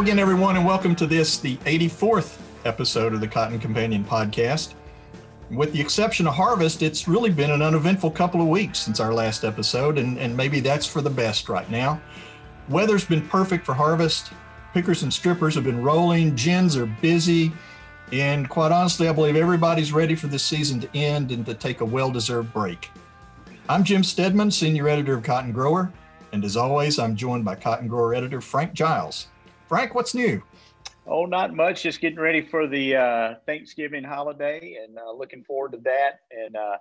again, everyone, and welcome to this, the 84th episode of the Cotton Companion podcast. With the exception of harvest, it's really been an uneventful couple of weeks since our last episode, and, and maybe that's for the best right now. Weather's been perfect for harvest. Pickers and strippers have been rolling, gins are busy, and quite honestly, I believe everybody's ready for this season to end and to take a well deserved break. I'm Jim Stedman, Senior Editor of Cotton Grower, and as always, I'm joined by Cotton Grower Editor Frank Giles. Frank, what's new? Oh, not much. Just getting ready for the uh, Thanksgiving holiday and uh, looking forward to that. And uh,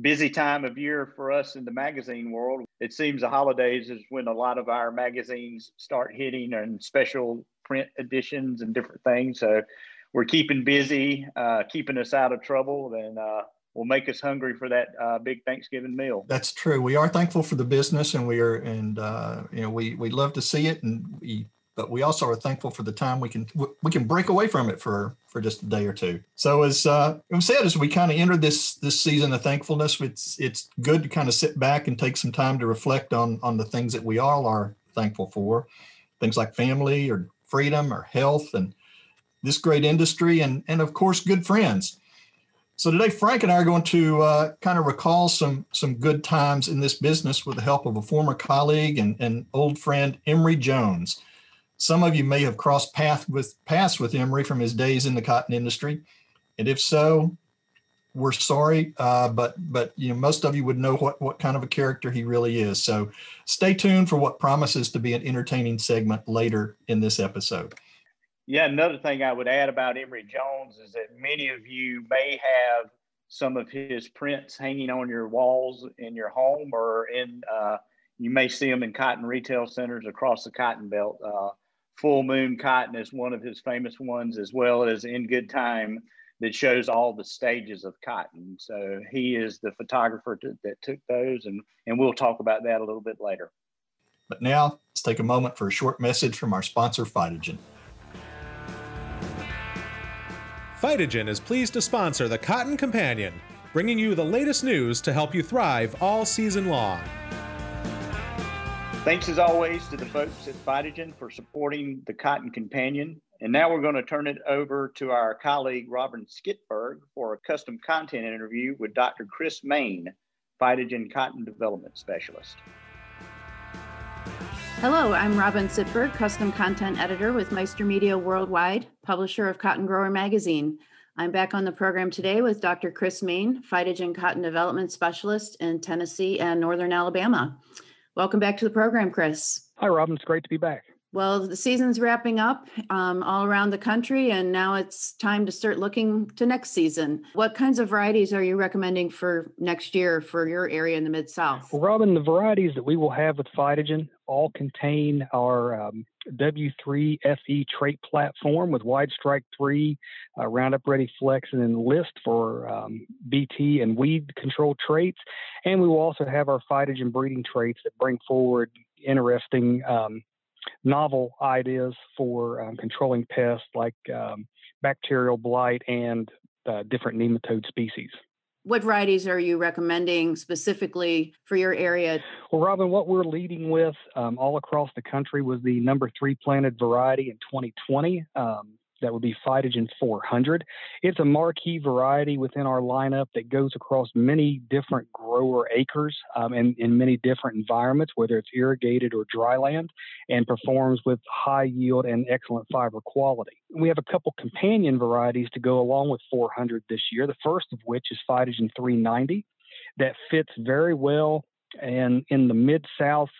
busy time of year for us in the magazine world. It seems the holidays is when a lot of our magazines start hitting and special print editions and different things. So we're keeping busy, uh, keeping us out of trouble, and uh, will make us hungry for that uh, big Thanksgiving meal. That's true. We are thankful for the business, and we are, and you know, we we love to see it, and we but we also are thankful for the time we can we can break away from it for for just a day or two. So as uh, said, as we kind of enter this this season of thankfulness, it's it's good to kind of sit back and take some time to reflect on on the things that we all are thankful for, things like family or freedom or health and this great industry and and of course good friends. So today, Frank and I are going to uh, kind of recall some some good times in this business with the help of a former colleague and, and old friend, Emory Jones. Some of you may have crossed path with paths with Emory from his days in the cotton industry, and if so, we're sorry, uh, but but you know most of you would know what what kind of a character he really is. So stay tuned for what promises to be an entertaining segment later in this episode. Yeah, another thing I would add about Emory Jones is that many of you may have some of his prints hanging on your walls in your home or in. Uh, you may see them in cotton retail centers across the cotton belt. Uh, Full Moon Cotton is one of his famous ones, as well as In Good Time, that shows all the stages of cotton. So he is the photographer to, that took those, and, and we'll talk about that a little bit later. But now, let's take a moment for a short message from our sponsor, Phytogen. Phytogen is pleased to sponsor the Cotton Companion, bringing you the latest news to help you thrive all season long. Thanks as always to the folks at Phytogen for supporting the Cotton Companion. And now we're going to turn it over to our colleague Robin Skitberg for a custom content interview with Dr. Chris Main, Phytogen Cotton Development Specialist. Hello, I'm Robin Sitberg, custom content editor with Meister Media Worldwide, publisher of Cotton Grower Magazine. I'm back on the program today with Dr. Chris Main, Phytogen Cotton Development Specialist in Tennessee and Northern Alabama. Welcome back to the program, Chris. Hi, Robin. It's great to be back. Well, the season's wrapping up um, all around the country, and now it's time to start looking to next season. What kinds of varieties are you recommending for next year for your area in the Mid South? Well, Robin, the varieties that we will have with Phytogen all contain our um, W3 FE trait platform with WideStrike 3, uh, Roundup Ready Flex, and then Enlist for um, BT and weed control traits. And we will also have our Phytogen breeding traits that bring forward interesting um, novel ideas for um, controlling pests like um, bacterial blight and uh, different nematode species. What varieties are you recommending specifically for your area? Well, Robin, what we're leading with um, all across the country was the number three planted variety in 2020. Um, that would be Phytogen 400. It's a marquee variety within our lineup that goes across many different grower acres um, and in many different environments, whether it's irrigated or dry land, and performs with high yield and excellent fiber quality. We have a couple companion varieties to go along with 400 this year, the first of which is Phytogen 390 that fits very well and in the mid south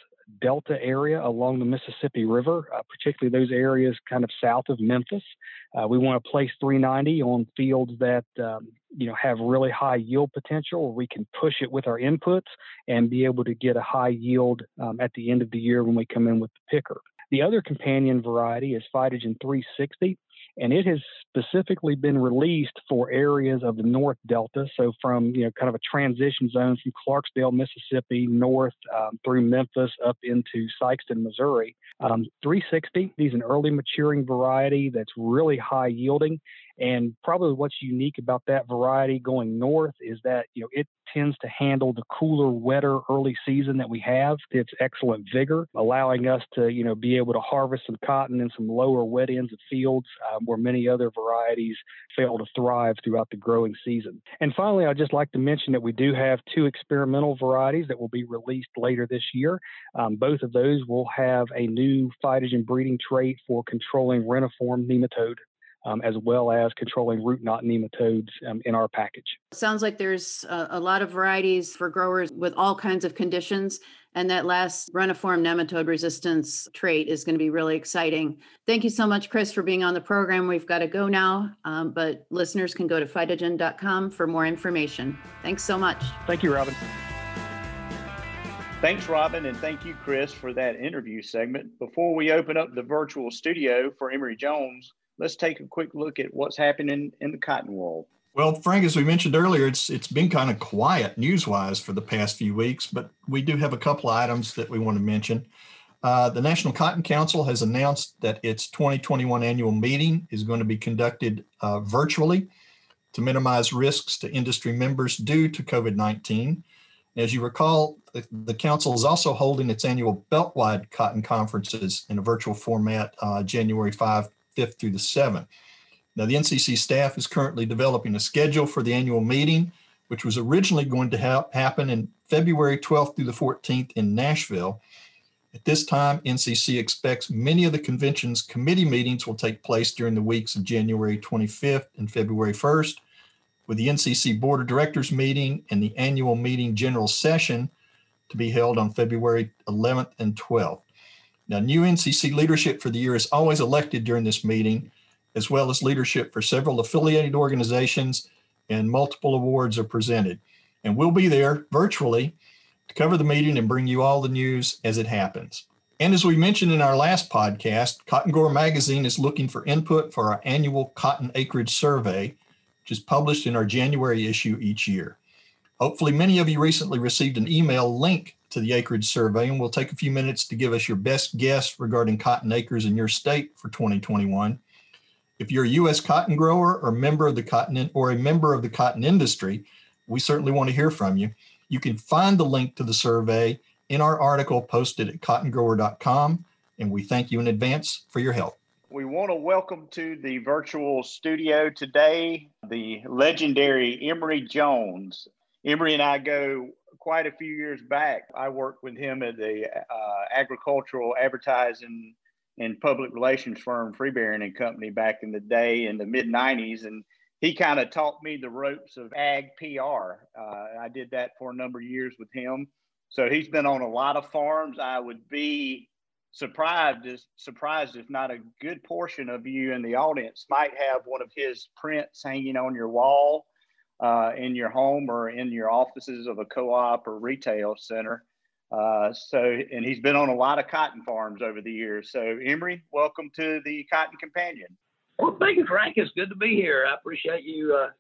Delta area along the Mississippi River, uh, particularly those areas kind of south of Memphis. Uh, we want to place 390 on fields that um, you know have really high yield potential, where we can push it with our inputs and be able to get a high yield um, at the end of the year when we come in with the picker. The other companion variety is Phytogen 360 and it has specifically been released for areas of the North Delta. So from you know kind of a transition zone from Clarksdale, Mississippi, north um, through Memphis up into Sikeston, Missouri. Um, 360. These an early maturing variety that's really high yielding, And probably what's unique about that variety going north is that you know it tends to handle the cooler, wetter early season that we have. It's excellent vigor, allowing us to you know be able to harvest some cotton in some lower wet ends of fields um, where many other varieties fail to thrive throughout the growing season. And finally, I'd just like to mention that we do have two experimental varieties that will be released later this year. Um, both of those will have a new phytogen breeding trait for controlling reniform nematode um, as well as controlling root knot nematodes um, in our package. Sounds like there's a, a, lot of varieties for growers with all kinds of conditions. And that last reniform nematode resistance trait is going to be really exciting. Thank you so much, Chris, for being on the program. We've got to go now, um, but listeners can go to phytogen.com for more information. Thanks so much. Thank you, Robin. Thanks, Robin, and thank you, Chris, for that interview segment. Before we open up the virtual studio for Emory Jones, let's take a quick look at what's happening in the cotton world. Well, Frank, as we mentioned earlier, it's it's been kind of quiet news-wise for the past few weeks, but we do have a couple of items that we want to mention. Uh, the National Cotton Council has announced that its 2021 annual meeting is going to be conducted uh, virtually to minimize risks to industry members due to COVID-19. As you recall, the, the, council is also holding its annual Beltwide Cotton Conferences in a virtual format uh, January 5 5th through the 7th. Now, the NCC staff is currently developing a schedule for the annual meeting, which was originally going to ha- happen in February 12th through the 14th in Nashville. At this time, NCC expects many of the convention's committee meetings will take place during the weeks of January 25th and February 1st, with the NCC Board of Directors meeting and the annual meeting general session to be held on February 11th and 12th. Now, new NCC leadership for the year is always elected during this meeting, as well as leadership for several affiliated organizations, and multiple awards are presented. And we'll be there virtually to cover the meeting and bring you all the news as it happens. And as we mentioned in our last podcast, Cotton Grower Magazine is looking for input for our annual cotton acreage survey, which is published in our January issue each year. Hopefully, many of you recently received an email link to the acreage survey, and we'll take a few minutes to give us your best guess regarding cotton acres in your state for 2021. If you're a U.S. cotton grower or member of the cotton or a member of the cotton industry, we certainly want to hear from you. You can find the link to the survey in our article posted at cottongrower.com, and we thank you in advance for your help. We want to welcome to the virtual studio today the legendary Emory Jones. Emory and I go quite a few years back. I worked with him at the uh, agricultural advertising and public relations firm Freebairn and Company back in the day in the mid 90s. And he kind of taught me the ropes of ag PR. Uh, I did that for a number of years with him. So he's been on a lot of farms. I would be surprised, surprised if not a good portion of you in the audience might have one of his prints hanging on your wall uh, in your home or in your offices of a co-op or retail center. Uh, so, and he's been on a lot of cotton farms over the years. So, Emory, welcome to the Cotton Companion. Well, thank you, Frank. It's good to be here. I appreciate you uh,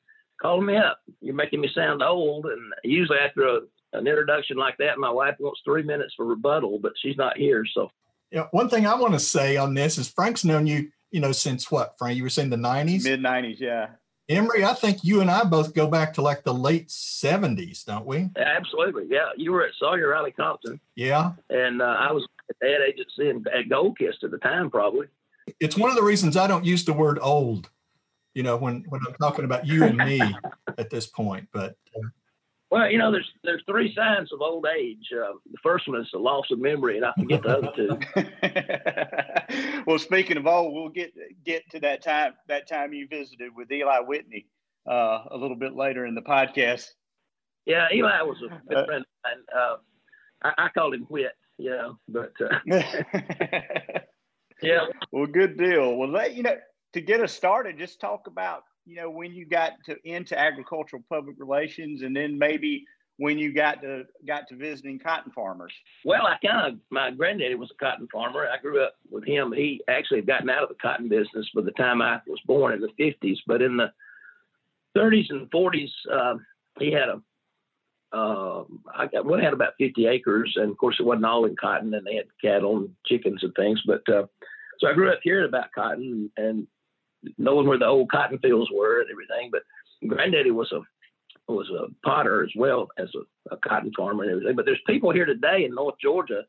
calling me up. You're making me sound old, and usually after a, an introduction like that, my wife wants three minutes for rebuttal, but she's not here. So, yeah, one thing I want to say on this is Frank's known you, you know, since what, Frank? You were saying the '90s, mid '90s, yeah. Emory, I think you and I both go back to like the late 70s, don't we? Absolutely. Yeah. You were at Sawyer Riley Compton. Yeah. And uh, I was at ad agency and at Gold Kist at the time, probably. It's one of the reasons I don't use the word old, you know, when, when I'm talking about you and me at this point. But uh, well, you know, there's there's three signs of old age. Uh, the first one is the loss of memory, and I forget the other two. well, speaking of old, we'll get get to that time that time you visited with Eli Whitney uh, a little bit later in the podcast. Yeah, Eli was a good uh, friend, and uh, I, I, called him Whit. You know, but uh, yeah. Well, good deal. Well, let you know to get us started. Just talk about you know, when you got to into agricultural public relations, and then maybe when you got to got to visiting cotton farmers? Well, I kind of my granddaddy was a cotton farmer. I grew up with him. He actually had gotten out of the cotton business by the time I was born in the 50s, but in the 30s and 40s, uh, he had a uh, I got, we had about 50 acres, and of course it wasn't all in cotton, and they had cattle and chickens and things. But uh, so I grew up hearing about cotton, and knowing where the old cotton fields were and everything. But Granddaddy was a was a potter as well as a, a cotton farmer and everything. But there's people here today in North Georgia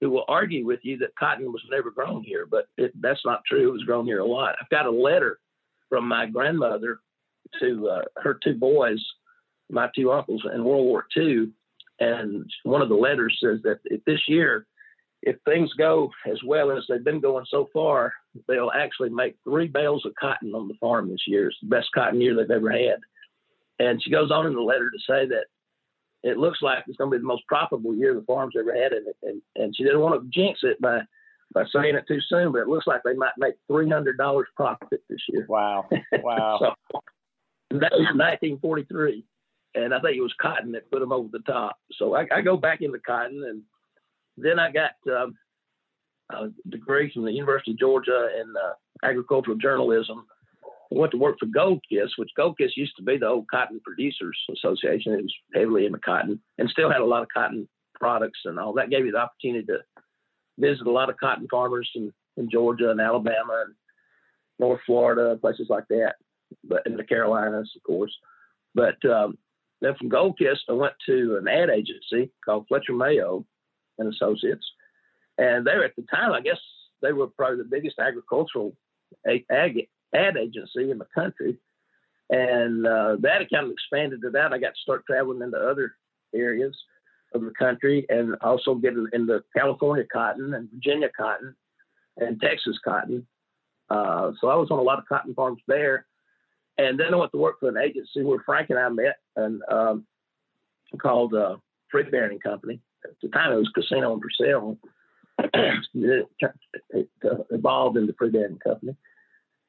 who will argue with you that cotton was never grown here, but it, that's not true. It was grown here a lot. I've got a letter from my grandmother to uh, her two boys, my two uncles in World War II, and one of the letters says that this year, if things go as well as they've been going so far, they'll actually make three bales of cotton on the farm this year. It's the best cotton year they've ever had. And she goes on in the letter to say that it looks like it's going to be the most profitable year the farm's ever had. And, and, and she didn't want to jinx it by, by saying it too soon, but it looks like they might make $300 profit this year. Wow. Wow. so that was 1943. And I think it was cotton that put them over the top. So I, I go back into cotton. And then I got um, a degree from the University of Georgia in uh, agricultural journalism I went to work for Gold Kist, which Gold Kist used to be the old Cotton Producers Association. It was heavily into cotton and still had a lot of cotton products and all. That gave you the opportunity to visit a lot of cotton farmers in, in Georgia and Alabama and North Florida, places like that, but in the Carolinas, of course. But um, then from Gold Kist, I went to an ad agency called Fletcher Mayo and Associates. And they were at the time, I guess they were probably the biggest agricultural ag, ad agency in the country. And uh, that kind of expanded to that. I got to start traveling into other areas of the country and also getting into California cotton and Virginia cotton and Texas cotton. Uh, so I was on a lot of cotton farms there. And then I went to work for an agency where Frank and I met and um, called uh, Freebairn Company. At the time, it was Casino and Purcell. it, it uh, evolved into Bearing Company.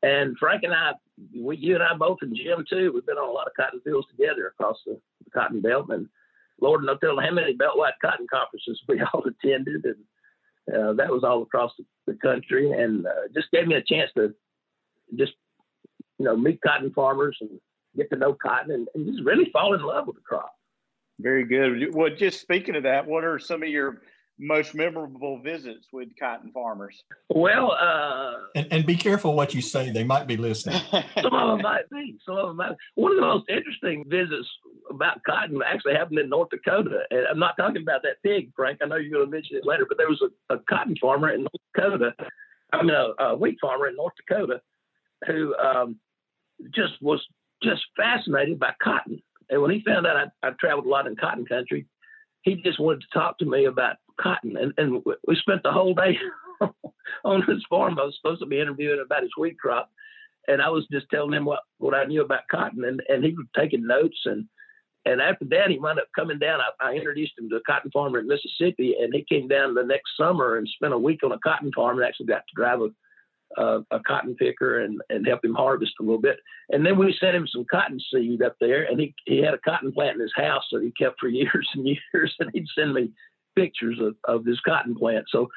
And Frank and I, we, you and I both, and Jim too, we've been on a lot of cotton fields together across the, the cotton belt. And Lord no knows how many beltwide cotton conferences we all attended, and uh, that was all across the, the country, and uh, just gave me a chance to just you know meet cotton farmers and get to know cotton, and, and just really fall in love with the crop. Very good. Well, just speaking of that, what are some of your most memorable visits with cotton farmers? Well, uh, and, and be careful what you say; they might be listening. some of them might be. Some of them might. One of the most interesting visits about cotton actually happened in North Dakota, and I'm not talking about that pig, Frank. I know you're going to mention it later, but there was a, a cotton farmer in North Dakota. I mean, a, a wheat farmer in North Dakota who um, just was just fascinated by cotton. And when he found out I, I traveled a lot in cotton country, he just wanted to talk to me about cotton. And, and we spent the whole day on his farm. I was supposed to be interviewing about his wheat crop. And I was just telling him what, what I knew about cotton. And, and he was taking notes. And, and after that, he wound up coming down. I, I introduced him to a cotton farmer in Mississippi. And he came down the next summer and spent a week on a cotton farm and actually got to drive a uh, a cotton picker and, and help him harvest a little bit. And then we sent him some cotton seed up there, and he, he had a cotton plant in his house that he kept for years and years. And he'd send me pictures of, of this cotton plant. So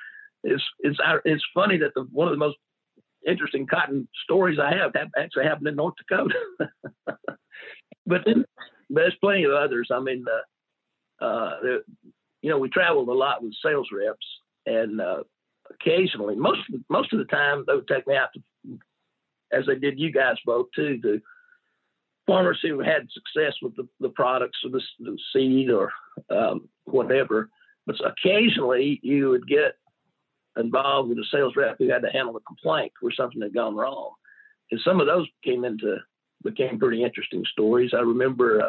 it's it's it's funny that the one of the most interesting cotton stories I have, actually happened in North Dakota. but then there's plenty of others. I mean, uh, uh, you know, we traveled a lot with sales reps, and uh, occasionally, most most of the time, they would take me out to, as they did you guys both too, to farmers who had success with the, the products or the, the seed or um, whatever. But occasionally, you would get involved with a sales rep who had to handle a complaint where something had gone wrong, and some of those came into became pretty interesting stories. I remember,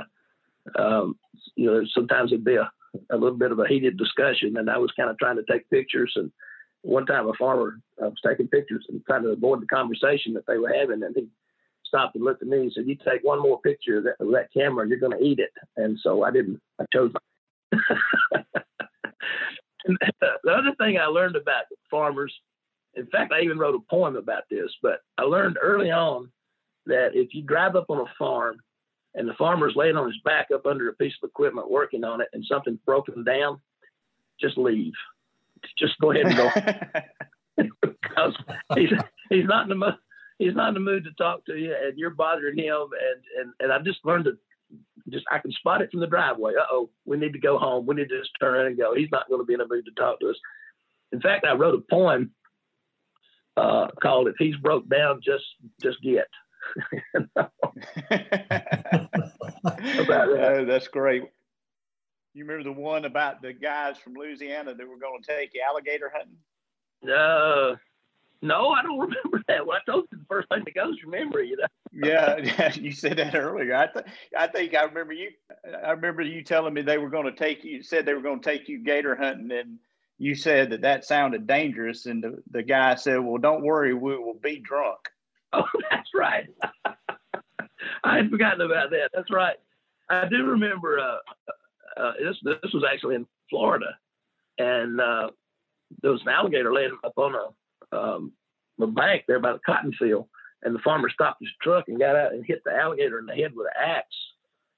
uh, um, you know, sometimes it'd be a, a little bit of a heated discussion, and I was kind of trying to take pictures and one time a farmer uh, was taking pictures and trying to avoid the conversation that they were having, and he stopped and looked at me and said, "You take one more picture of that, of that camera, you're going to eat it." And so I didn't. I chose. the other thing I learned about farmers, in fact, I even wrote a poem about this, but I learned early on that if you drive up on a farm and the farmer's laying on his back up under a piece of equipment working on it and something's broken down, just leave just go ahead and go because he's he's not in the mood he's not in the mood to talk to you and you're bothering him and and and I've just learned to just I can spot it from the driveway. Uh oh, we need to go home. We need to just turn and go. He's not going to be in a mood to talk to us. In fact, I wrote a poem uh, called "If He's Broke Down, Just Just Get." About oh, that's great. You remember the one about the guys from Louisiana that were going to take you alligator hunting? Uh, no, I don't remember that. Well, I told you the first thing that goes memory, you know. yeah, yeah, you said that earlier. I, th- I think I remember you. I remember you telling me they were going to take you. Said they were going to take you gator hunting, and you said that that sounded dangerous. And the, the guy said, "Well, don't worry, we will be drunk." Oh, that's right. I had forgotten about that. That's right. I do remember. Uh, uh, this this was actually in Florida, and uh, there was an alligator laying up on a um, the bank there by the cotton field, and the farmer stopped his truck and got out and hit the alligator in the head with an axe,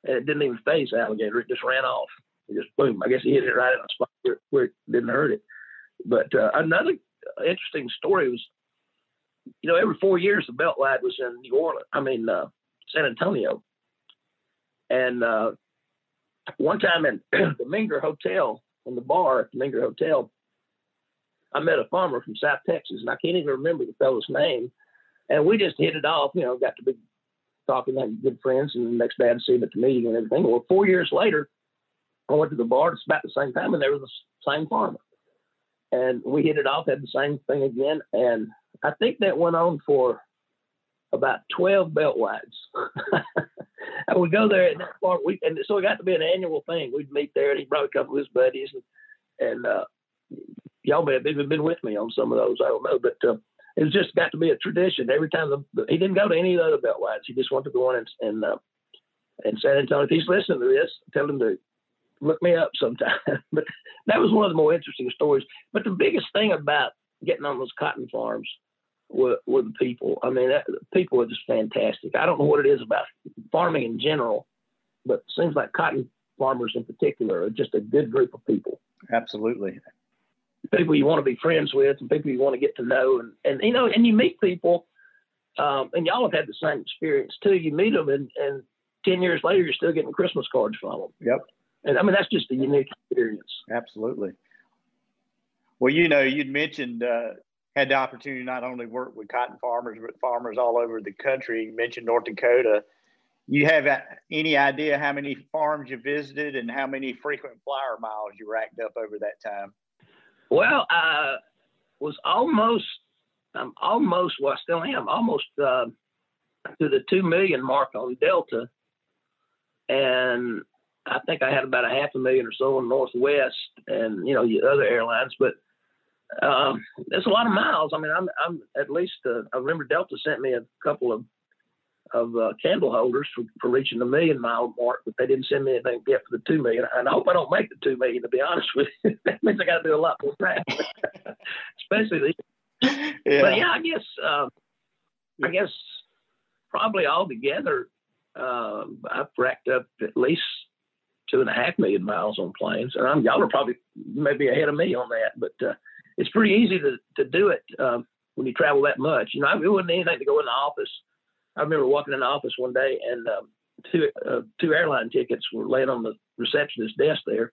and it didn't even faze the alligator; it just ran off. It just boom. I guess he hit it right in the spot where, where it didn't hurt it. But uh, another interesting story was, you know, every four years the Beltwide was in New Orleans. I mean, uh, San Antonio, and uh, one time in the Menger Hotel, in the bar at the Menger Hotel, I met a farmer from South Texas, and I can't even remember the fellow's name. And we just hit it off, you know, got to be talking like good friends. And the next day I'd see him at the meeting and everything. Well, four years later, I went to the bar. It's about the same time, and there was the same farmer. And we hit it off, had the same thing again. And I think that went on for about 12 belt wides. I would go there at that part. We, and so it got to be an annual thing. We'd meet there, and he brought a couple of his buddies, and, and uh, y'all may have even been with me on some of those. I don't know, but uh, it's just got to be a tradition. Every time the, the, he didn't go to any of the other belt wides, he just wanted to go on in and, uh, and San Antonio. If he's listening to this, tell him to look me up sometime. but that was one of the more interesting stories. But the biggest thing about getting on those cotton farms were, were the people. I mean, that, people are just fantastic. I don't know what it is about farming in general, but it seems like cotton farmers in particular are just a good group of people. Absolutely. People you want to be friends with and people you want to get to know. And, and you know, and you meet people, um, and y'all have had the same experience too. You meet them, and, and 10 years later, you're still getting Christmas cards from them. Yep. And I mean, that's just a unique experience. Absolutely. Well, you know, you'd mentioned uh, had the opportunity to not only work with cotton farmers, but farmers all over the country. You mentioned North Dakota. You have any idea how many farms you visited and how many frequent flyer miles you racked up over that time? Well, I was almost, I'm almost, well, I still am, almost uh, to the 2 million mark on Delta. And I think I had about a half a million or so on Northwest and, you know, the other airlines. But um, there's a lot of miles. I mean, I'm, I'm at least, uh, I remember Delta sent me a couple of of uh, candle holders for, for reaching the million mile mark, but they didn't send me anything yet for the two million. And I hope I don't make the two million. To be honest with you, that means I got to do a lot more track, especially. Yeah. But yeah, I guess um, I guess probably all together, uh, I've racked up at least two and a half million miles on planes, and I'm, y'all are probably maybe ahead of me on that. But uh, it's pretty easy to, to do it um, when you travel that much. You know, it wasn't anything to go in the office. I remember walking in the office one day and um, two uh, two airline tickets were laying on the receptionist's desk there.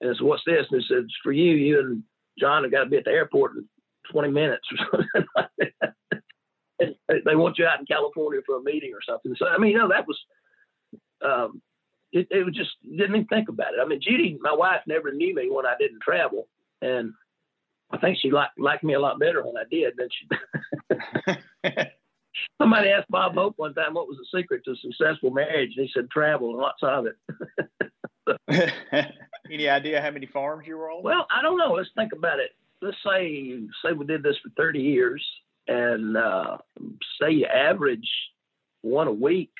And I said, "What's this?" And he said, "It's for you. You and John have got to be at the airport in 20 minutes or something like that." and they want you out in California for a meeting or something. So I mean, you know, that was um, it, it was just didn't even think about it. I mean, Judy, my wife, never knew me when I didn't travel, and I think she liked liked me a lot better when I did than she. Somebody asked Bob Hope one time what was the secret to successful marriage, and he said travel and lots of it. Any idea how many farms you were on? Well, I don't know. Let's think about it. Let's say say we did this for 30 years, and uh, say you average one a week,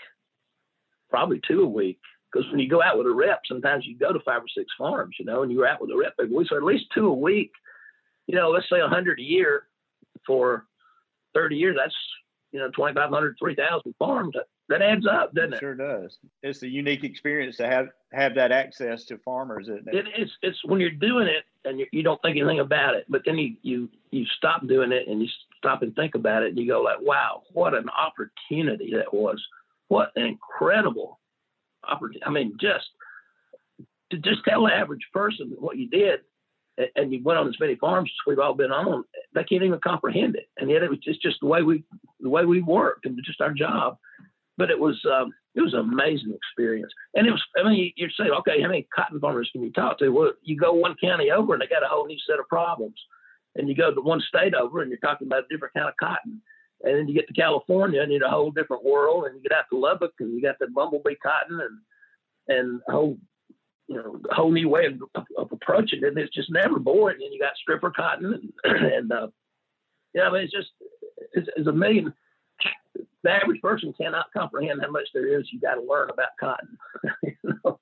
probably two a week. Because when you go out with a rep, sometimes you go to five or six farms, you know, and you're out with a rep every week. So at least two a week. You know, let's say a hundred a year for 30 years. That's you know 2,500, 3,000 farms. That, that adds up, doesn't it? Sure does. It's a unique experience to have have that access to farmers, isn't it? it it's it's when you're doing it and you, you don't think anything about it, but then you you you stop doing it and you stop and think about it and you go like, wow, what an opportunity that was! What an incredible opportunity. I mean, just to just tell the average person what you did, and you went on as many farms as we've all been on. they can't even comprehend it. And yet it was just, just the way we the way we worked and just our job. But it was um, it was an amazing experience. And it was I mean you, would say okay how many cotton farmers can you talk to? Well you go one county over and they got a whole new set of problems. And you go to one state over and you're talking about a different kind of cotton. And then you get to California and you're a whole different world. And you get out to Lubbock and you got the bumblebee cotton and and a whole you know a whole new way of, of, approaching it. And it's just never boring. And you got stripper cotton and, and uh, yeah, I mean it's just it's, it's a million. The average person cannot comprehend how much there is you got to learn about cotton you know,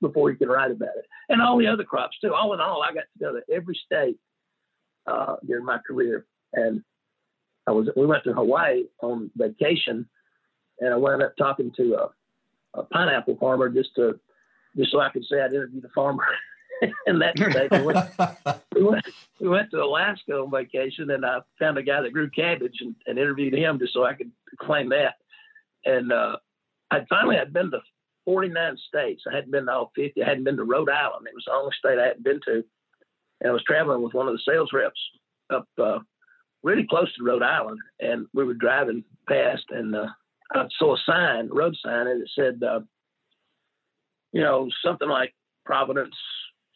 before you can write about it, and all the other crops too. All in all, I got to go to every state uh, during my career, and I was we went to Hawaii on vacation, and I wound up talking to a, a pineapple farmer just to just so I could say I'd interviewed a farmer. and that state, we went, we, went, we went to Alaska on vacation, and I found a guy that grew cabbage and, and interviewed him just so I could claim that. And uh, I finally had been to 49 states. I hadn't been to all 50. I hadn't been to Rhode Island. It was the only state I hadn't been to. And I was traveling with one of the sales reps up uh, really close to Rhode Island, and we were driving past, and uh, I saw a sign, a road sign, and it said, uh, you know, something like Providence,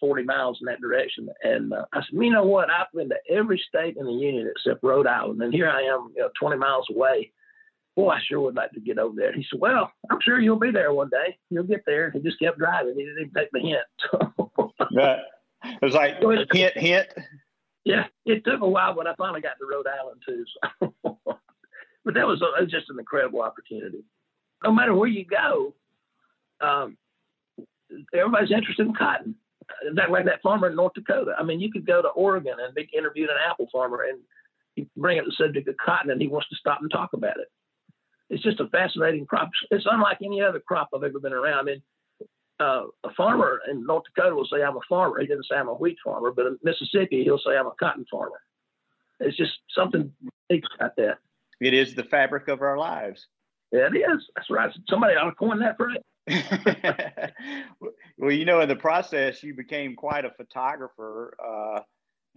40 miles in that direction. And uh, I said, you know what? I've been to every state in the union except Rhode Island, and here I am, you know, 20 miles away. Boy, I sure would like to get over there. He said, Well, I'm sure you'll be there one day. You'll get there. He just kept driving. He didn't even take the hint. Right. It was like hint, hint. Yeah, it took a while, but I finally got to Rhode Island too. So. but that was, a, was, just an incredible opportunity. No matter where you go, um, everybody's interested in cotton. That like that farmer in North Dakota. I mean, you could go to Oregon and be interviewed an apple farmer, and you bring up the subject of cotton, and he wants to stop and talk about it. It's just a fascinating crop. It's unlike any other crop I've ever been around. I mean, uh, a farmer in North Dakota will say, I'm a farmer. He doesn't say I'm a wheat farmer, but in Mississippi, he'll say I'm a cotton farmer. It's just something unique about that. It is the fabric of our lives. Yeah, it is. That's right. Somebody ought to coin that phrase. well, you know, in the process, you became quite a photographer. Uh,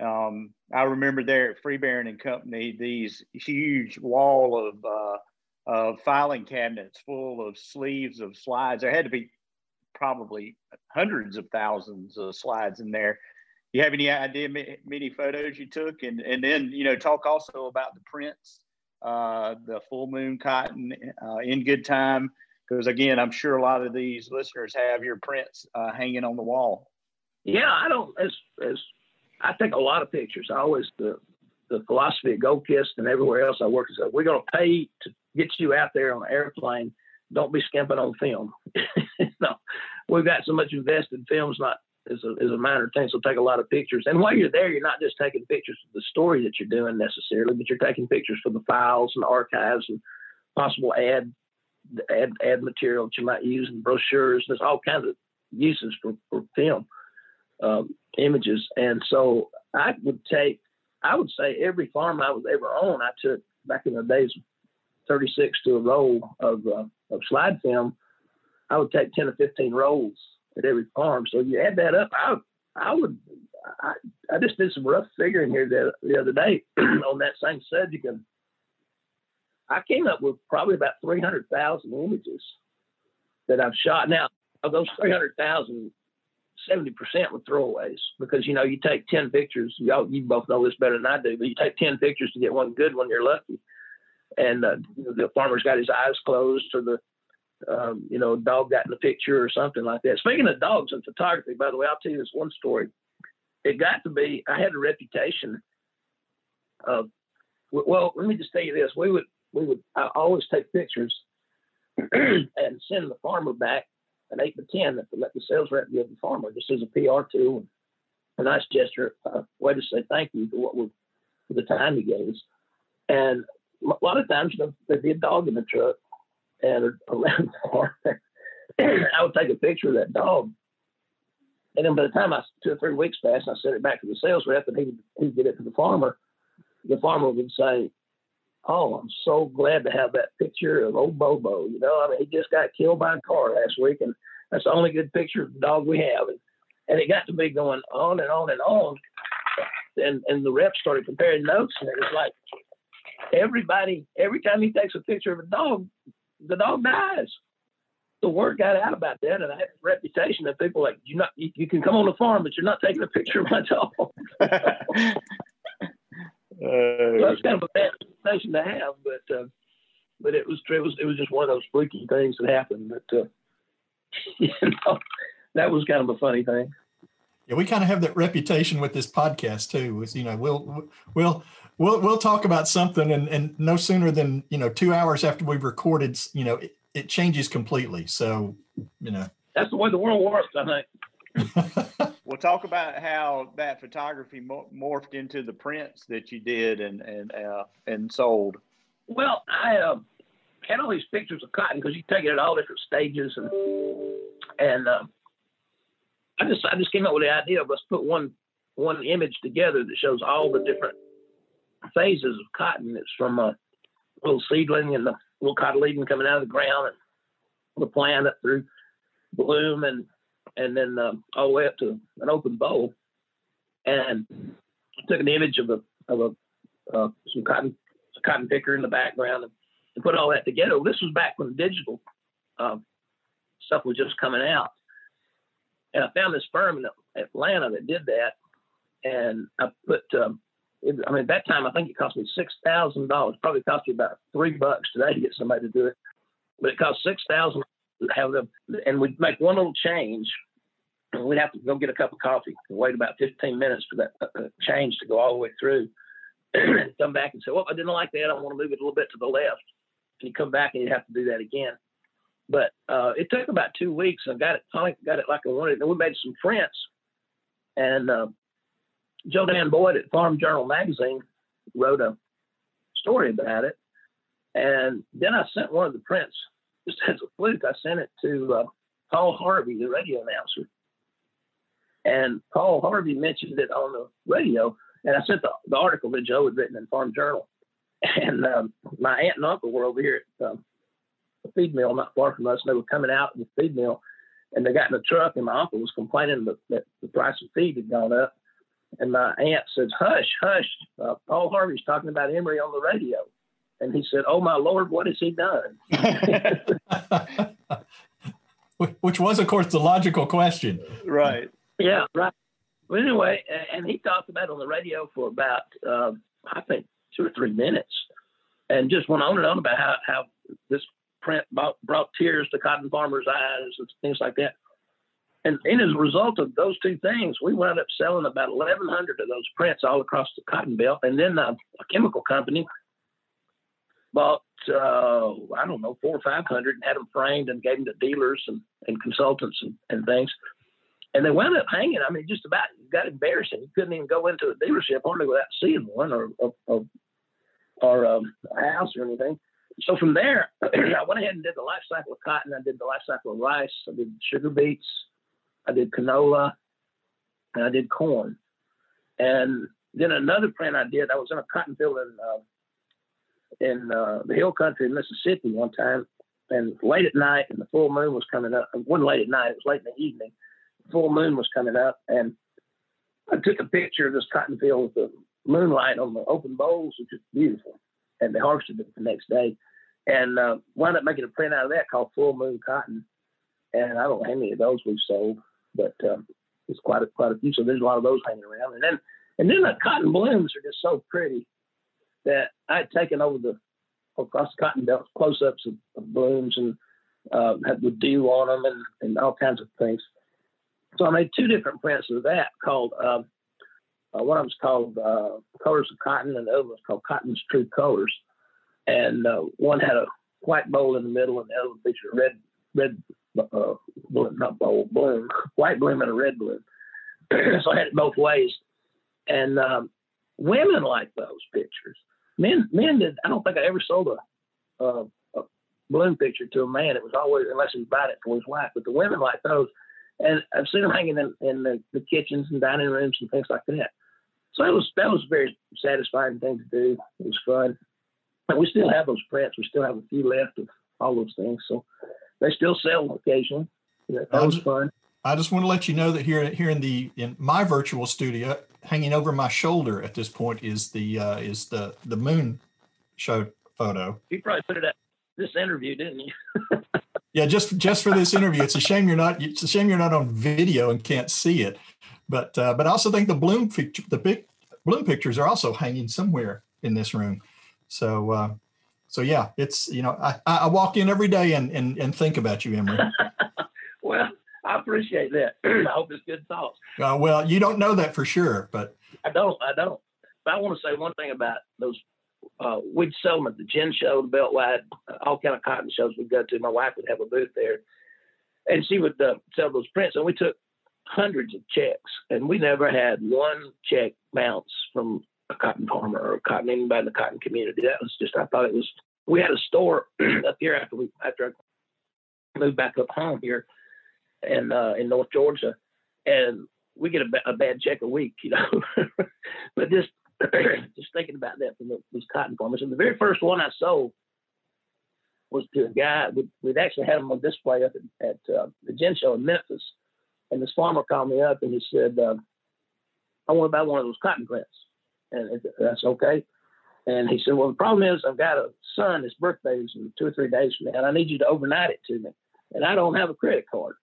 um, I remember there at Freebairn and Company, these huge wall of, uh, of filing cabinets full of sleeves of slides. There had to be probably hundreds of thousands of slides in there. You have any idea many photos you took, and and then you know talk also about the prints, uh, the full moon cotton uh, in good time, because again, I'm sure a lot of these listeners have your prints uh, hanging on the wall. Yeah, I don't as as I take a lot of pictures. I always the the philosophy of Gold Kist and everywhere else I work is that we're going to pay to get you out there on an airplane. Don't be skimping on film. no, we've got so much invested. Film's not is a, is a minor thing, so take a lot of pictures. And while you're there, you're not just taking pictures of the story that you're doing necessarily, but you're taking pictures for the files and archives and possible ad ad, ad material that you might use in brochures. There's all kinds of uses for, for film um, images. And so I would take, I would say every farm I was ever on, I took back in the days 36 to a roll of, uh, of slide film I would take 10 or 15 rolls at every farm. So you add that up, I, I would, I, I just did some rough figuring here the, the other day on that same subject. And I came up with probably about 300,000 images that I've shot. Now, of those 300,000, 70% were throwaways because, you know, you take 10 pictures. Y'all, you both know this better than I do, but you take 10 pictures to get one good one, you're lucky. And uh, the farmer's got his eyes closed or the um, you know, dog got in the picture or something like that. Speaking of dogs and photography, by the way, I'll tell you this one story. It got to be, I had a reputation of, well, let me just tell you this. We would, we would I always take pictures and send the farmer back an eight by 10 that let the sales rep give the farmer just as a PR tool, a nice gesture, a way to say thank you for what we for the time he gave us. And a lot of times, there'd be a dog in the truck and around the farm. I would take a picture of that dog. And then by the time I two or three weeks passed, I sent it back to the sales rep, and he he'd get it to the farmer. The farmer would say, "Oh, I'm so glad to have that picture of old Bobo. You know, I mean, he just got killed by a car last week, and that's the only good picture of the dog we have." And, and it got to be going on and on and on. and and the rep started comparing notes, and it was like everybody every time he takes a picture of a dog, the dog dies. The word got out about that, and I had a reputation that people like you not you, you can come on the farm, but you're not taking a picture of my dog. Uh, so that's kind of a bad reputation to have, but uh, but it was it was it was just one of those freaky things that happened. But uh, you know, that was kind of a funny thing. Yeah, we kind of have that reputation with this podcast too. With you know, we'll we'll we'll we'll talk about something, and and no sooner than you know two hours after we've recorded, you know, it, it changes completely. So you know, that's the way the world works. I think. We'll talk about how that photography morphed into the prints that you did and and uh, and sold. Well, I uh, had all these pictures of cotton because you take it at all different stages, and and uh, I just I just came up with the idea of let's put one one image together that shows all the different phases of cotton. It's from a little seedling and the little cotyledon coming out of the ground and the plant up through bloom and and then um, all the way up to an open boll. And took an image of a of a uh, some cotton cotton picker in the background and, and, put all that together. This was back when digital uh, stuff was just coming out. And I found this firm in Atlanta that did that. And I put, um, it, I mean, at that time, I think it cost me $6,000. Probably cost you about three bucks today to get somebody to do it. But it cost 6000 to have them, and we'd make one little change. And we'd have to go get a cup of coffee and wait about 15 minutes for that uh, change to go all the way through. and come back and say, well, I didn't like that. I want to move it a little bit to the left. And you come back and you have to do that again. But uh, it took about two weeks. I got it, finally got it like I wanted. And we made some prints. And uh, Joe Dan Boyd at Farm Journal magazine wrote a story about it. And then I sent one of the prints, just as a fluke, I sent it to uh, Paul Harvey, the radio announcer. And Paul Harvey mentioned it on the radio. And I sent the, the article that Joe had written in Farm Journal. And um, my aunt and uncle were over here at um, a feed mill not far from us. And they were coming out of the feed mill and they got in the truck and my uncle was complaining that, that the price of feed had gone up. And my aunt says, hush, hush, uh, Paul Harvey's talking about Emory on the radio. And he said, oh, my Lord, what has he done? Which was, of course, the logical question. Right. Yeah, right. But anyway, and he talked about it on the radio for about, uh, I think, two or three minutes and just went on and on about how, how this print brought, brought tears to cotton farmers' eyes and things like that. And, and as a result of those two things, we wound up selling about 1,100 of those prints all across the cotton belt. And then uh, a chemical company bought, uh, I don't know, four or 500 and had them framed and gave them to dealers and, and consultants and, and things. And they wound up hanging. I mean, just about got embarrassing. You couldn't even go into a dealership hardly without seeing one or, or, or, um, a house or anything so from there, I went ahead and did the life cycle of cotton. I did the life cycle of rice. I did sugar beets. I did canola, and I did corn. And then another print I did. I was in a cotton field in uh, in uh, the hill country in Mississippi one time, and late at night, and the full moon was coming up. It wasn't late at night; it was late in the evening. The full moon was coming up, and I took a picture of this cotton field with the moonlight on the open bolls, which is beautiful. And they harvested it the next day and uh, wound up making a print out of that called Full Moon Cotton. And I don't know how many of those we've sold, but um, it's quite a, quite a few. So there's a lot of those hanging around. And then and then the cotton blooms are just so pretty that I'd taken over the across cotton belt close-ups of, of blooms and uh, had the dew on them and, and all kinds of things. So I made two different prints of that called uh, uh, one of them's called uh, Colors of Cotton and the other one's called Cotton's True Colors and uh, one had a white boll in the middle, and the other one featured a red red uh, bloom, not boll bloom, white bloom and a red bloom. so I had it both ways, and um, women like those pictures. Men men did. I don't think I ever sold a, a, a bloom picture to a man. It was always unless he bought it for his wife. But the women like those, and I've seen them hanging in, in the, the kitchens and dining rooms and things like that. So it was that was a very satisfying thing to do. It was fun we still have those prints. We still have a few left of all those things. So they still sell occasionally. That was um, fun. I just want to let you know that here here in the in my virtual studio, hanging over my shoulder at this point is the uh, is the the moon show photo. You probably put it at this interview, didn't you? yeah, just just for this interview. It's a shame you're not. It's a shame you're not on video and can't see it. But uh, but I also think the bloom picture, the big bloom pictures are also hanging somewhere in this room. So uh, so yeah, it's you know I, I walk in every day and and, and think about you, Emory. I appreciate that. I hope it's good thoughts. Uh, well, you don't know that for sure, but I don't. I don't. But I want to say one thing about those. Uh, we'd sell them at the gin show, the Beltwide, all kind of cotton shows we'd go to. My wife would have a booth there, and she would uh, sell those prints. And we took hundreds of checks, and we never had one check bounce from a cotton farmer or a cotton anybody in the cotton community. That was just I thought it was. We had a store up here after we after I moved back up home here, and uh, in North Georgia, and we get a, a bad check a week, you know. but just just thinking about that from the, these cotton farmers, and the very first one I sold was to a guy. We'd, we'd actually had him on display up at, at uh, the gin show in Memphis, and this farmer called me up and he said, uh, "I want to buy one of those cotton prints," and that's okay. And he said, "Well, the problem is I've got a son. His birthday is in two or three days from now, and I need you to overnight it to me, and I don't have a credit card."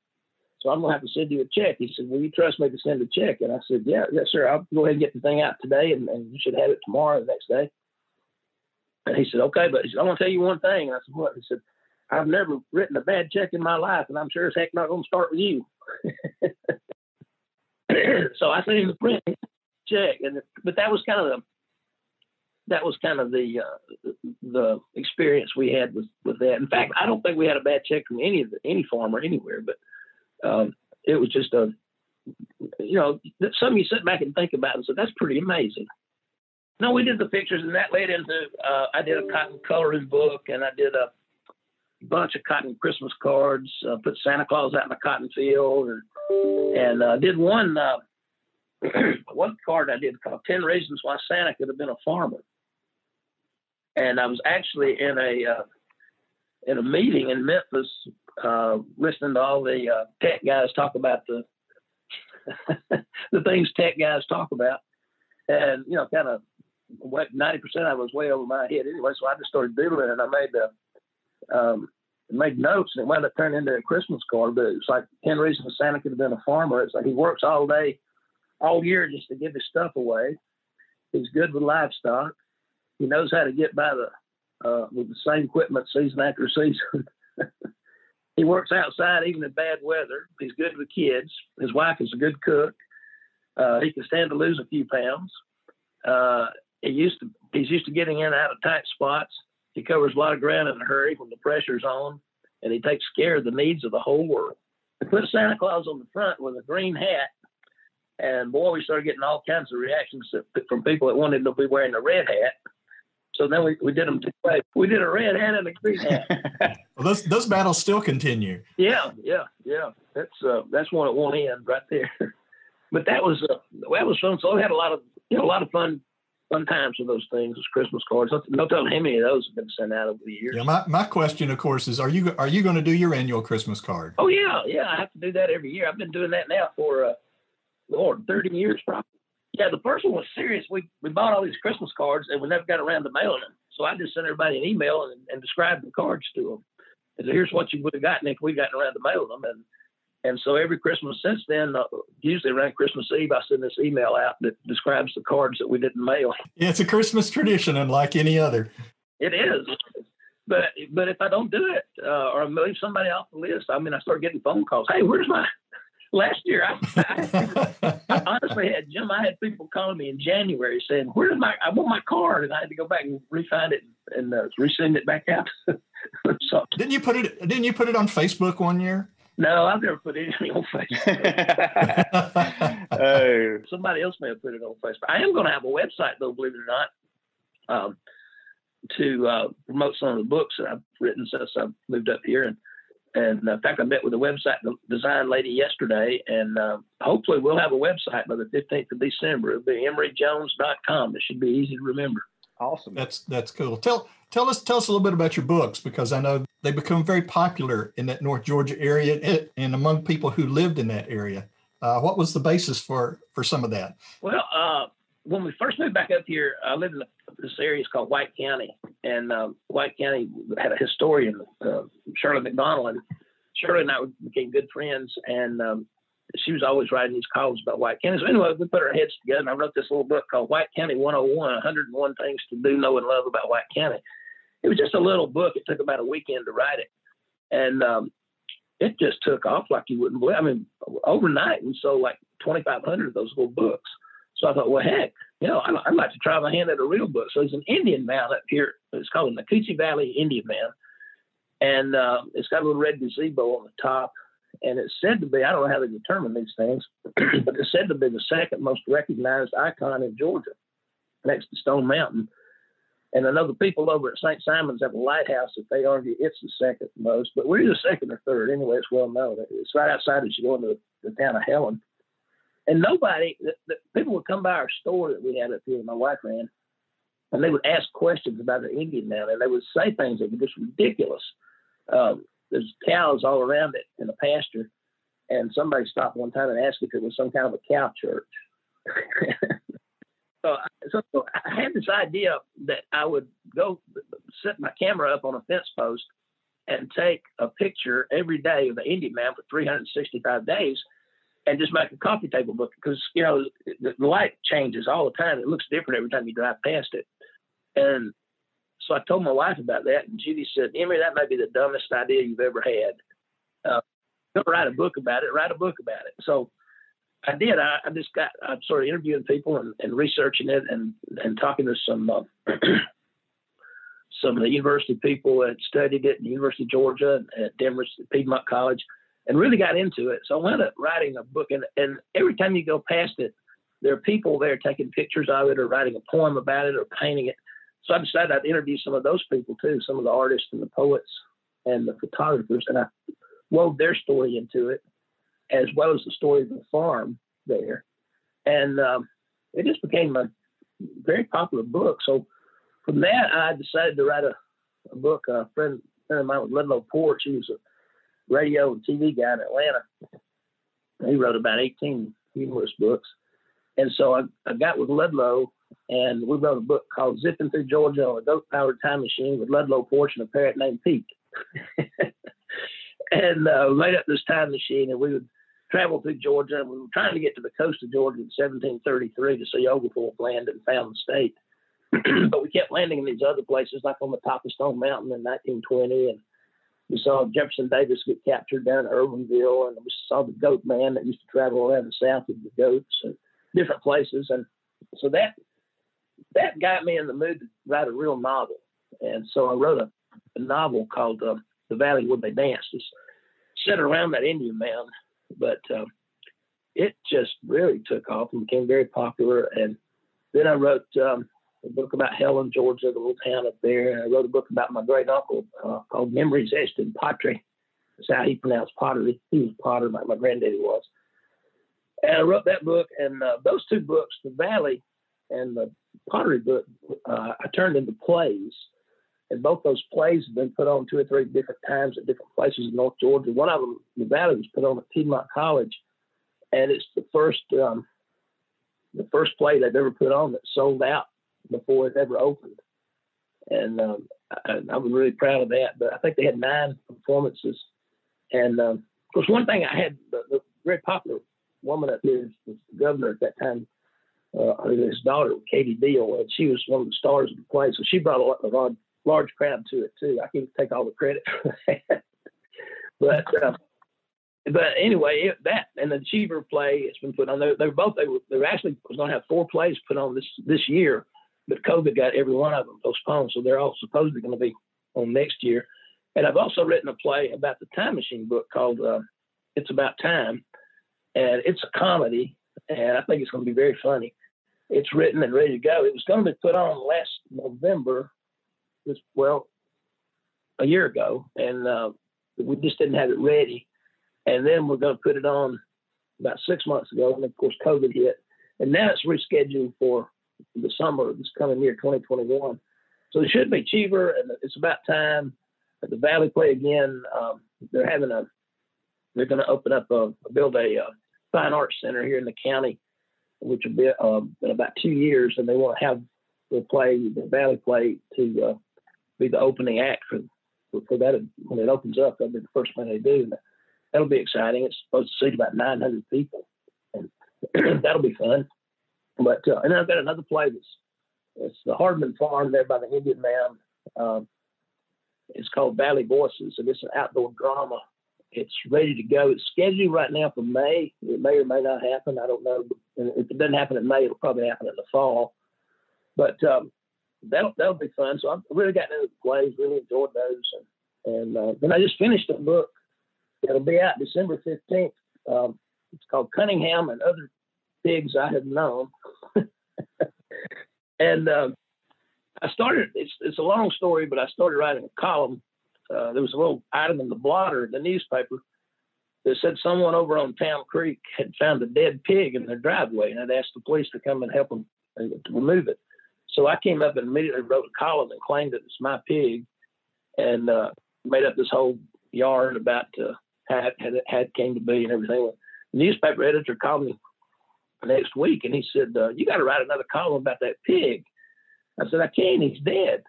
So I'm gonna have to send you a check. He said, Will you trust me to send a check? And I said, Yeah, yes, sir. I'll go ahead and get the thing out today and, and you should have it tomorrow, the next day. And he said, Okay, but he said, I want to tell you one thing. And I said, What? He said, I've never written a bad check in my life, and I'm sure as heck not gonna start with you. so I sent him the print check, and but that was kind of the that was kind of the uh, the experience we had with with that. In fact, I don't think we had a bad check from any of the, any farmer anywhere, but um, it was just a, you know, something you sit back and think about and say, that's pretty amazing. No, we did the pictures and that led into, uh, I did a cotton coloring book and I did a bunch of cotton Christmas cards, uh, put Santa Claus out in the cotton field and, and uh, did one, uh, one card I did called 10 Reasons Why Santa Could Have Been a Farmer. And I was actually in a, uh, in a meeting in Memphis uh, listening to all the uh, tech guys talk about the the things tech guys talk about, and you know, kind of ninety percent of it was way over my head anyway. So I just started doodling, and I made the um, made notes, and it wound up turning into a Christmas card. But it's like ten reasons Santa could have been a farmer. It's like he works all day, all year just to give his stuff away. He's good with livestock. He knows how to get by the uh, with the same equipment season after season. He works outside even in bad weather. He's good with kids. His wife is a good cook. Uh, he can stand to lose a few pounds. Uh, he used to he's used to getting in and out of tight spots. He covers a lot of ground in a hurry when the pressure's on, and he takes care of the needs of the whole world. They put Santa Claus on the front with a green hat, and boy, we started getting all kinds of reactions from people that wanted to be wearing a red hat. So then we, we did them two ways. We did a red hat and a green hat. well, those those battles still continue. Yeah, yeah, yeah. That's uh, that's one at one end right there. but that was uh, that was fun. So we had a lot of you know a lot of fun fun times with those things, those Christmas cards. No telling how many of those have been sent out over the years. Yeah, my, my question, of course, is are you are you going to do your annual Christmas card? Oh yeah, yeah. I have to do that every year. I've been doing that now for uh, Lord, thirty years probably. Yeah, the first one was serious. We we bought all these Christmas cards and we never got around to mailing them. So I just sent everybody an email and, and described the cards to them. And so here's what you would have gotten if we gotten around to mailing them. And and so every Christmas since then, uh, usually around Christmas Eve, I send this email out that describes the cards that we didn't mail. Yeah, it's a Christmas tradition, unlike any other. It is. But but if I don't do it uh, or I leave somebody off the list, I mean, I start getting phone calls. Hey, where's my last year, I, I, I, honestly had Jim. I had people calling me in January saying, "Where's my? I want my card," and I had to go back and refind it and uh, resend it back out. so, didn't you put it? Didn't you put it on Facebook one year? No, I've never put anything on Facebook. oh. Somebody else may have put it on Facebook. I am going to have a website, though, believe it or not, um, to uh, promote some of the books that I've written since I moved up here. And and uh, in fact, I met with a website design lady yesterday, and uh, hopefully we'll have a website by the 15th of December. It'll be emoryjones.com. It should be easy to remember. Awesome. That's that's cool. Tell tell us tell us a little bit about your books because I know they become very popular in that North Georgia area and among people who lived in that area. Uh, what was the basis for for some of that? Well, uh, when we first moved back up here, I lived in this area It's called White County, and um, White County had a historian, uh, Shirley McDonald, and Shirley and I became good friends, and um, she was always writing these columns about White County. So anyway, we put our heads together, and I wrote this little book called White County 101: 101 Things to Do, Know, and Love About White County. It was just a little book. It took about a weekend to write it, and um, it just took off like you wouldn't believe. I mean, overnight, we sold like 2,500 of those little books. So I thought, well, heck, you know, I'd, I'd like to try my hand at a real book. So there's an Indian Mound up here. It's called the Nacoochee Valley Indian Mound. And uh, it's got a little red gazebo on the top. And it's said to be, I don't know how they determine these things, but it's said to be the second most recognized icon in Georgia, next to Stone Mountain. And I know the people over at St. Simon's have a lighthouse that they argue it's the second most, but we're the second or third anyway. It's well known. It's right outside as you go into the town of Helen. And nobody, the, the, people would come by our store that we had up here, my wife ran, and they would ask questions about the Indian Mound, and they would say things that were just ridiculous. Um, there's cows all around it in the pasture, and somebody stopped one time and asked if it was some kind of a cow church. so, so I had this idea that I would go set my camera up on a fence post and take a picture every day of the Indian Mound for 365 days and just make a coffee table book because you know the light changes all the time. It looks different every time you drive past it. And so I told my wife about that, and Judy said, "Emory, that may be the dumbest idea you've ever had. Uh, don't write a book about it. Write a book about it." So I did. I, I just got. Sort of interviewing people and, and researching it, and and talking to some. Uh, some of the university people that studied it, the University of Georgia, and at Denver Piedmont College, and really got into it. So I wound up writing a book, and, and every time you go past it, there are people there taking pictures of it or writing a poem about it or painting it. So I decided I'd interview some of those people too, some of the artists and the poets and the photographers, and I wove their story into it, as well as the story of the farm there. And um, it just became a very popular book. So from that, I decided to write a, a book. A friend, friend of mine was Ludlow Porch. He was a radio and TV guy in Atlanta. He wrote about 18 humorous books. And so I, I got with Ludlow and we wrote a book called Zipping Through Georgia on a Goat Powered Time Machine with Ludlow Porch and a parrot named Pete. and uh, made up this time machine and we would travel through Georgia. And we were trying to get to the coast of Georgia in 1733 to see Oglethorpe land and found the state. but we kept landing in these other places, like on the top of Stone Mountain in 1920 and we saw Jefferson Davis get captured down in Irwinville, and we saw the goat man that used to travel around the south with the goats and different places. And so that that got me in the mood to write a real novel. And so I wrote a, a novel called uh, The Valley Where They Danced. It's set around that Indian Mound, but uh, it just really took off and became very popular. And then I wrote um, a book about Helen, Georgia, the little town up there. And I wrote a book about my great uncle uh, called Memories Etched in Pottery. That's how he pronounced pottery. He was potter like my granddaddy was. And I wrote that book, and uh, those two books, The Valley and the Pottery book, uh, I turned into plays. And both those plays have been put on two or three different times at different places in North Georgia. One of them, Nevada, was put on at Piedmont College, and it's the first um, the first play they've ever put on that sold out before it ever opened. And um, I, I, was really proud of that. But I think they had nine performances. And um, of course, one thing I had, the, the very popular woman up here was the governor at that time. Uh, his daughter, Katie Deal, and she was one of the stars of the play. So she brought a, a large, large crowd to it too. I can't take all the credit for that. but uh, but anyway, it, that and the Cheever play has been put on. They, they were both they were they were actually was going to have four plays put on this this year, but COVID got every one of them postponed, so they're all supposedly going to be on next year. And I've also written a play about the Time Machine book called uh, "It's About Time," and it's a comedy, and I think it's going to be very funny. It's written and ready to go. It was going to be put on last November, this well, a year ago, and uh, we just didn't have it ready. And then we're going to put it on about six months ago, and of course COVID hit, and now it's rescheduled for the summer this coming year, 2021. So it should be cheaper, and it's about time. At the Valley play again. Um, they're having a they're going to open up a build a, a uh, fine arts center here in the county, which will be um, in about two years, and they want to have the play the Valley play to uh, be the opening act for for that when it opens up. That'll be the first thing they do. And that'll be exciting. It's supposed to seat about 900 people, and that'll be fun. But uh, and I've got another play that's it's the Hardman Farm there by the Indian Mound. Um, it's called Valley Voices, and it's an outdoor drama. It's ready to go. It's scheduled right now for May. It may or may not happen. I don't know. If it doesn't happen in May, it'll probably happen in the fall. But um, that'll that'll be fun. So I've really gotten into the plays, really enjoyed those, and, and uh, then I just finished a book. It'll be out December fifteenth. Um, it's called Cunningham and Other Pigs I Have Known. and uh, I started. It's it's a long story, but I started writing a column. Uh, there was a little item in the blotter, in the newspaper, that said someone over on Town Creek had found a dead pig in their driveway, and had asked the police to come and help them uh, to remove it. So I came up and immediately wrote a column and claimed that it's my pig, and uh, made up this whole yarn about uh, how, it, it came to be and everything. The newspaper editor called me next week, and he said, uh, "You got to write another column about that pig." I said, "I can't. He's dead."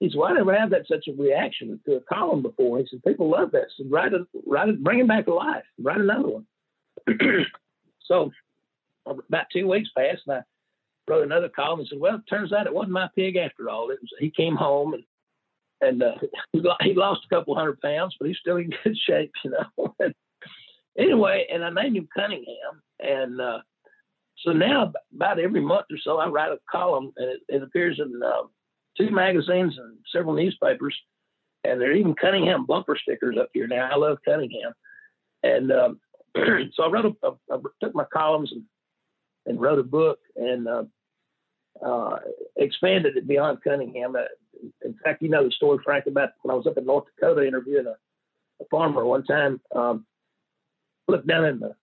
He said, "Well, I never had that such a reaction to a column before." He said, "People love that. So write it, write it, bring him back to life. Write another one." so about two weeks passed, and I wrote another column and said, "Well, it turns out it wasn't my pig after all. It was he came home and and uh, he lost a couple hundred pounds, but he's still in good shape, you know." anyway, and I named him Cunningham, and uh, so now, about every month or so, I write a column, and it, it appears in uh, two magazines and several newspapers. And there are even Cunningham bumper stickers up here now. I love Cunningham, and um, so I wrote a, took my columns and, and wrote a book and uh, uh, expanded it beyond Cunningham. Uh, in fact, you know the story, Frank, about when I was up in North Dakota interviewing a, a farmer one time. Um, looked down in the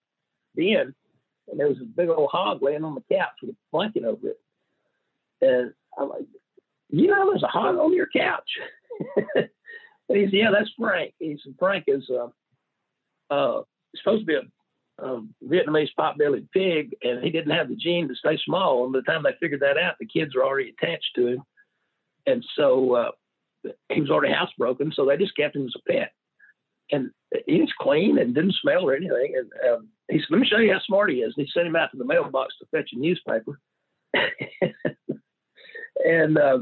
den and there was a big old hog laying on the couch with a blanket over it. And I'm like, you know, there's a hog on your couch. and he said, yeah, that's Frank. He said, Frank is uh, uh, supposed to be a, a Vietnamese pot-bellied pig, and he didn't have the gene to stay small. And by the time they figured that out, the kids were already attached to him. And so uh, he was already housebroken, so they just kept him as a pet. And he was clean and didn't smell or anything. And um, he said, "Let me show you how smart he is." And he sent him out to the mailbox to fetch a newspaper. and uh,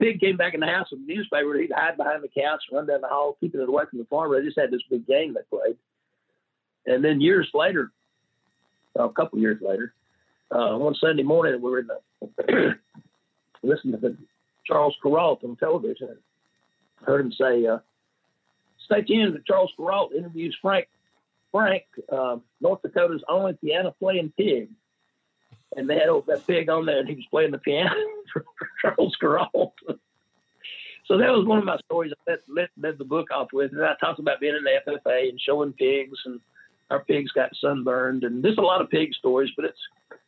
pig came back in the house with the newspaper. He'd hide behind the couch, run down the hall, keeping it away from the farmer. They just had this big game they played. And then years later, well, a couple years later, uh, one Sunday morning, we were in the listening to Charles Kuralt on television. And heard him say, uh, "Stay tuned to Charles Kuralt interviews Frank Frank, uh, North Dakota's only piano playing pig. And they had that pig on there, and he was playing the piano for, for Charles Kuralt. so that was one of my stories I led, led, led, the book off with. And I talked about being in the FFA and showing pigs, and our pigs got sunburned. And there's a lot of pig stories, but it's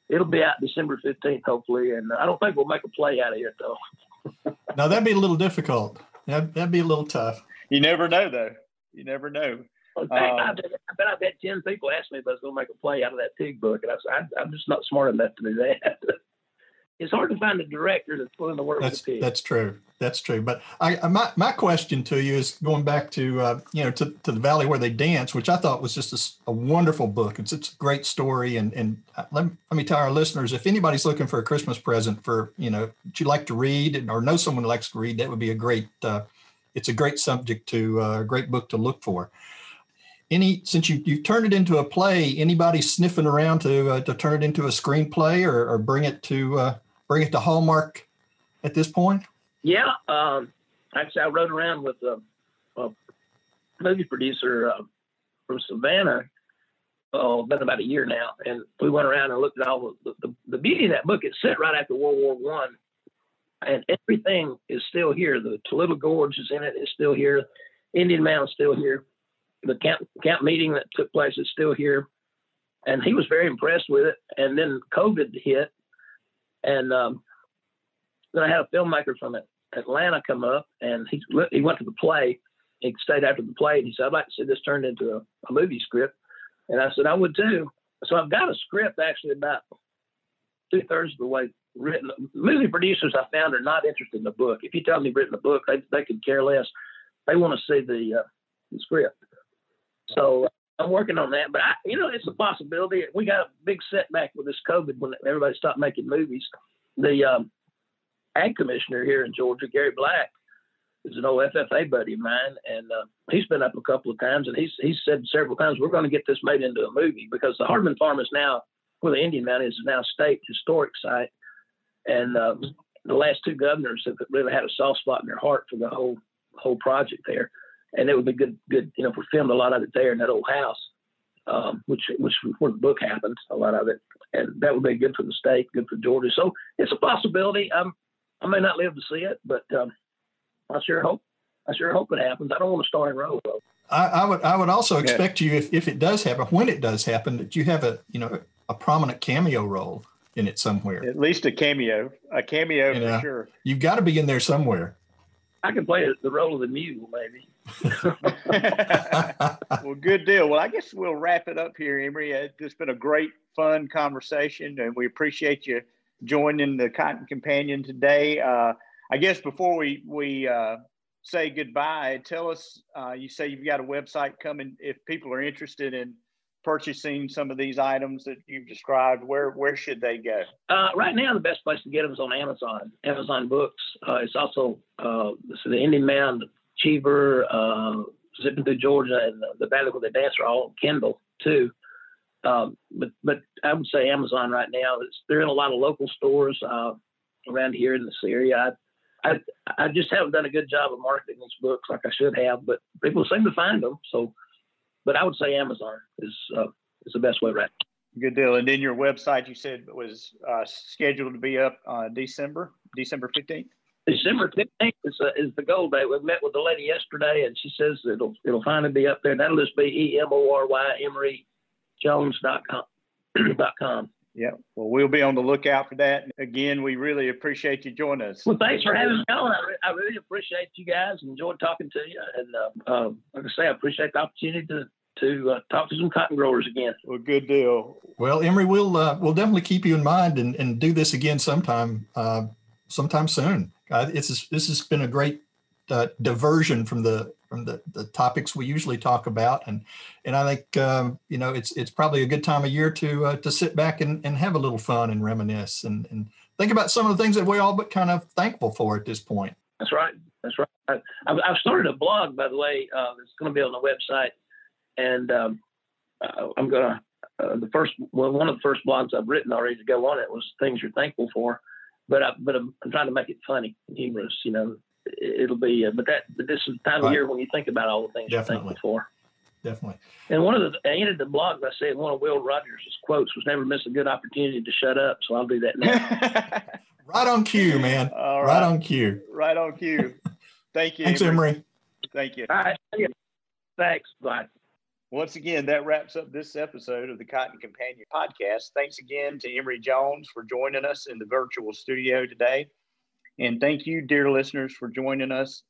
it'll be out December 15th, hopefully. And I don't think we'll make a play out of it, though. now, that'd be a little difficult. That'd, that'd be a little tough. You never know, though. You never know. In fact, um, I, bet, I bet I've had 10 people ask me if I was going to make a play out of that pig book. And I said, I, am just not smart enough to do that. it's hard to find a director that's willing to work that's, with pig. That's true. That's true. But I, my, my question to you is going back to, uh, you know, to, to the Valley where they dance, which I thought was just a, a wonderful book. It's, it's a great story. And, and uh, let, me, let me tell our listeners, if anybody's looking for a Christmas present for, you know, that you like to read or know someone who likes to read, that would be a great, uh, it's a great subject to, uh, a great book to look for any since you you turned it into a play anybody sniffing around to uh, to turn it into a screenplay or, or bring it to uh, bring it to hallmark at this point? Yeah um, actually i rode around with a, a movie producer uh, from savannah oh been about a year now and we went around and looked at all the, the, the beauty of that book it's set right after world war one and everything is still here. The little gorge is in it is still here. Indian mound still here the camp camp meeting that took place is still here, and he was very impressed with it. And then COVID hit, And um, then I had a filmmaker from Atlanta come up, and he he went to the play. He stayed after the play, and he said, "I'd like to see this turned into a, a movie script." And I said, "I would too." So I've got a script actually about two thirds of the way written. Movie producers I found are not interested in the book. If you tell them you've written a book, they they could care less. They want to see the, uh, the script. So I'm working on that, but I, you know, it's a possibility. We got a big setback with this COVID when everybody stopped making movies. The um, ag commissioner here in Georgia, Gary Black, is an old FFA buddy of mine, and uh, he's been up a couple of times, and he's he's said several times we're going to get this made into a movie because the Hardman Farm is now where the Indian Mound is now state historic site, and uh, the last two governors have really had a soft spot in their heart for the whole whole project there and it would be good, good, you know, if we filmed a lot of it there in that old house, um, which which where the book happens, a lot of it, and that would be good for the state, good for Georgia. So it's a possibility. Um, I may not live to see it, but um, I sure hope I sure hope it happens. I don't want to start in role though. I, I, would I would also expect yeah. you if, if it does happen, when it does happen, that you have a you know a prominent cameo role in it somewhere. At least a cameo, a cameo you know, for sure. You've got to be in there somewhere. I can play the role of the mule, maybe. well, good deal. Well, I guess we'll wrap it up here, Emory. It's been a great, fun conversation, and we appreciate you joining the Cotton Companion today. Uh, I guess before we we uh, say goodbye, tell us. Uh, you say you've got a website coming. If people are interested in purchasing some of these items that you've described, where where should they go? Uh, right now, the best place to get them is on Amazon, Amazon Books. Uh, it's also uh, so the Indian Mound, Cheever, uh, Zipping Through Georgia, and the, the Valley Where They Dance are all on Kindle too. Um, but but I would say Amazon right now. It's, they're in a lot of local stores uh, around here in this area. I, I I just haven't done a good job of marketing these books like I should have, but people seem to find them. So but I would say Amazon is uh, is the best way right. Good deal. And then your website you said was uh, scheduled to be up uh, December December fifteenth. December fifteenth is, uh, is the goal date. We met with the lady yesterday, and she says it'll it'll finally be up there. That'll just be e m o r y emory jones dot com dot com. Yeah, well, we'll be on the lookout for that. Again, we really appreciate you joining us. Well, thanks for having me on. I, re- I really appreciate you guys. Enjoyed talking to you, and uh, uh, like I say, I appreciate the opportunity to to uh, talk to some cotton growers again. Well, good deal. Well, Emory, we'll uh, we'll definitely keep you in mind and, and do this again sometime uh, sometime soon. Uh, it's this has been a great uh, diversion from the from the, the topics we usually talk about, and and I think um, you know it's it's probably a good time of year to uh, to sit back and, and have a little fun and reminisce and, and think about some of the things that we're all but kind of thankful for at this point. That's right. That's right. I, I've started a blog, by the way. Uh, it's going to be on the website and um, uh, I'm gonna uh, the first well one of the first blogs I've written already to go on it was things you're thankful for, but I, but I'm, I'm trying to make it funny, humorous. You know, it'll be uh, but that but this is the time right. of year when you think about all the things Definitely. you're thankful for. Definitely. And one of the I ended the blog by saying one of Will Rogers' quotes was never miss a good opportunity to shut up. So I'll do that now. right on cue, man. All right. right on cue. Right on cue. Thank you. Thanks, Emory. Thank you. All right. Thanks. Bye. Once again, that wraps up this episode of the Cotton Companion podcast. Thanks again to Emory Jones for joining us in the virtual studio today. And thank you, dear listeners, for joining us.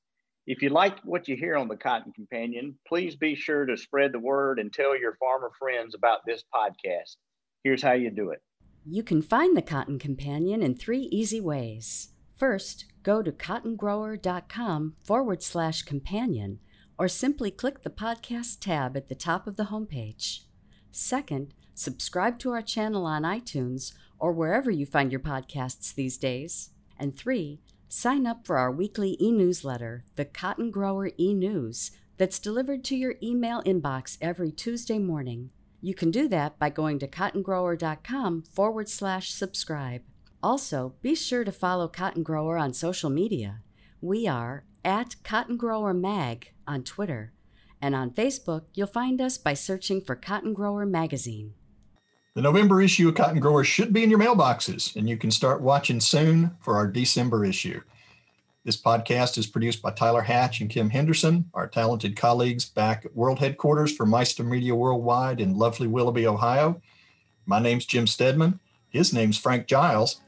If you like what you hear on the Cotton Companion, please be sure to spread the word and tell your farmer friends about this podcast. Here's how you do it. You can find the Cotton Companion in three easy ways. First, go to cottongrower.com forward slash companion or simply click the podcast tab at the top of the homepage. Second, subscribe to our channel on iTunes or wherever you find your podcasts these days. And three, sign up for our weekly e newsletter, the Cotton Grower e News, that's delivered to your email inbox every Tuesday morning. You can do that by going to cottongrower.com forward slash subscribe. Also, be sure to follow Cotton Grower on social media. We are at Cotton Grower Mag on Twitter, and on Facebook, you'll find us by searching for Cotton Grower Magazine. The November issue of Cotton Growers should be in your mailboxes, and you can start watching soon for our December issue. This podcast is produced by Tyler Hatch and Kim Henderson, our talented colleagues back at World Headquarters for Meister Media Worldwide in lovely Willoughby, Ohio. My name's Jim Stedman. His name's Frank Giles.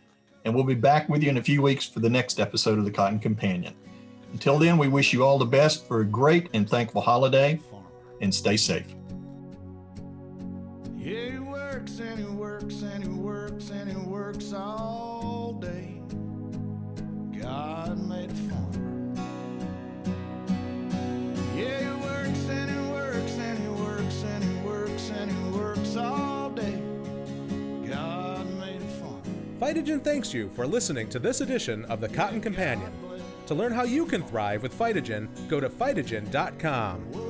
And we'll be back with you in a few weeks for the next episode of The Cotton Companion. Until then, we wish you all the best for a great and thankful holiday and stay safe. Yeah. Phytogen thanks you for listening to this edition of the Cotton Companion. To learn how you can thrive with Phytogen, go to phytogen.com.